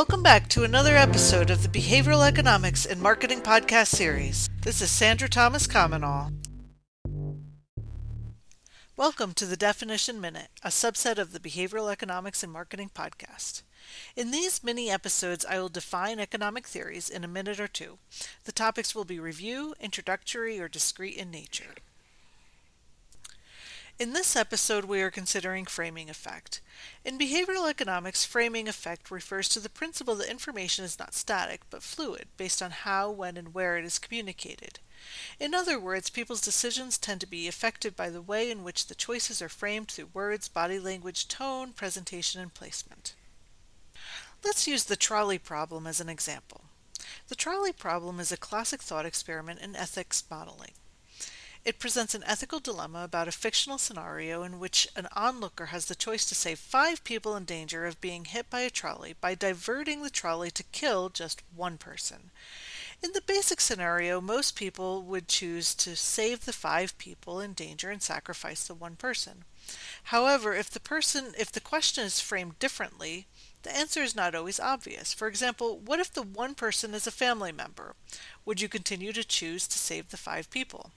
Welcome back to another episode of the Behavioral Economics and Marketing Podcast series. This is Sandra Thomas Comenole. Welcome to the Definition Minute, a subset of the Behavioral Economics and Marketing Podcast. In these mini episodes, I will define economic theories in a minute or two. The topics will be review, introductory, or discrete in nature. In this episode, we are considering framing effect. In behavioral economics, framing effect refers to the principle that information is not static, but fluid, based on how, when, and where it is communicated. In other words, people's decisions tend to be affected by the way in which the choices are framed through words, body language, tone, presentation, and placement. Let's use the trolley problem as an example. The trolley problem is a classic thought experiment in ethics modeling. It presents an ethical dilemma about a fictional scenario in which an onlooker has the choice to save five people in danger of being hit by a trolley by diverting the trolley to kill just one person. In the basic scenario, most people would choose to save the five people in danger and sacrifice the one person. However, if the person if the question is framed differently, the answer is not always obvious. For example, what if the one person is a family member? Would you continue to choose to save the five people?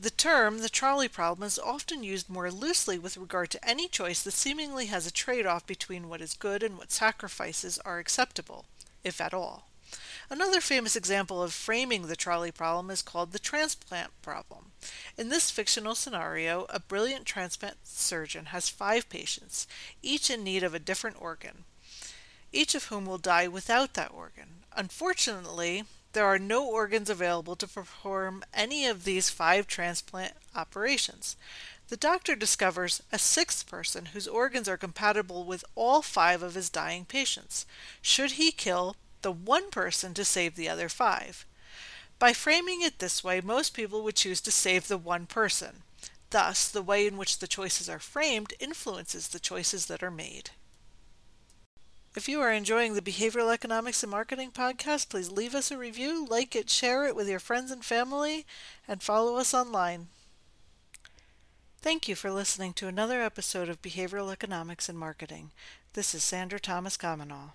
The term, the trolley problem, is often used more loosely with regard to any choice that seemingly has a trade off between what is good and what sacrifices are acceptable, if at all. Another famous example of framing the trolley problem is called the transplant problem. In this fictional scenario, a brilliant transplant surgeon has five patients, each in need of a different organ, each of whom will die without that organ. Unfortunately, there are no organs available to perform any of these five transplant operations. The doctor discovers a sixth person whose organs are compatible with all five of his dying patients. Should he kill the one person to save the other five? By framing it this way, most people would choose to save the one person. Thus, the way in which the choices are framed influences the choices that are made. If you are enjoying the Behavioral Economics and Marketing podcast, please leave us a review, like it, share it with your friends and family, and follow us online. Thank you for listening to another episode of Behavioral Economics and Marketing. This is Sandra Thomas Comenole.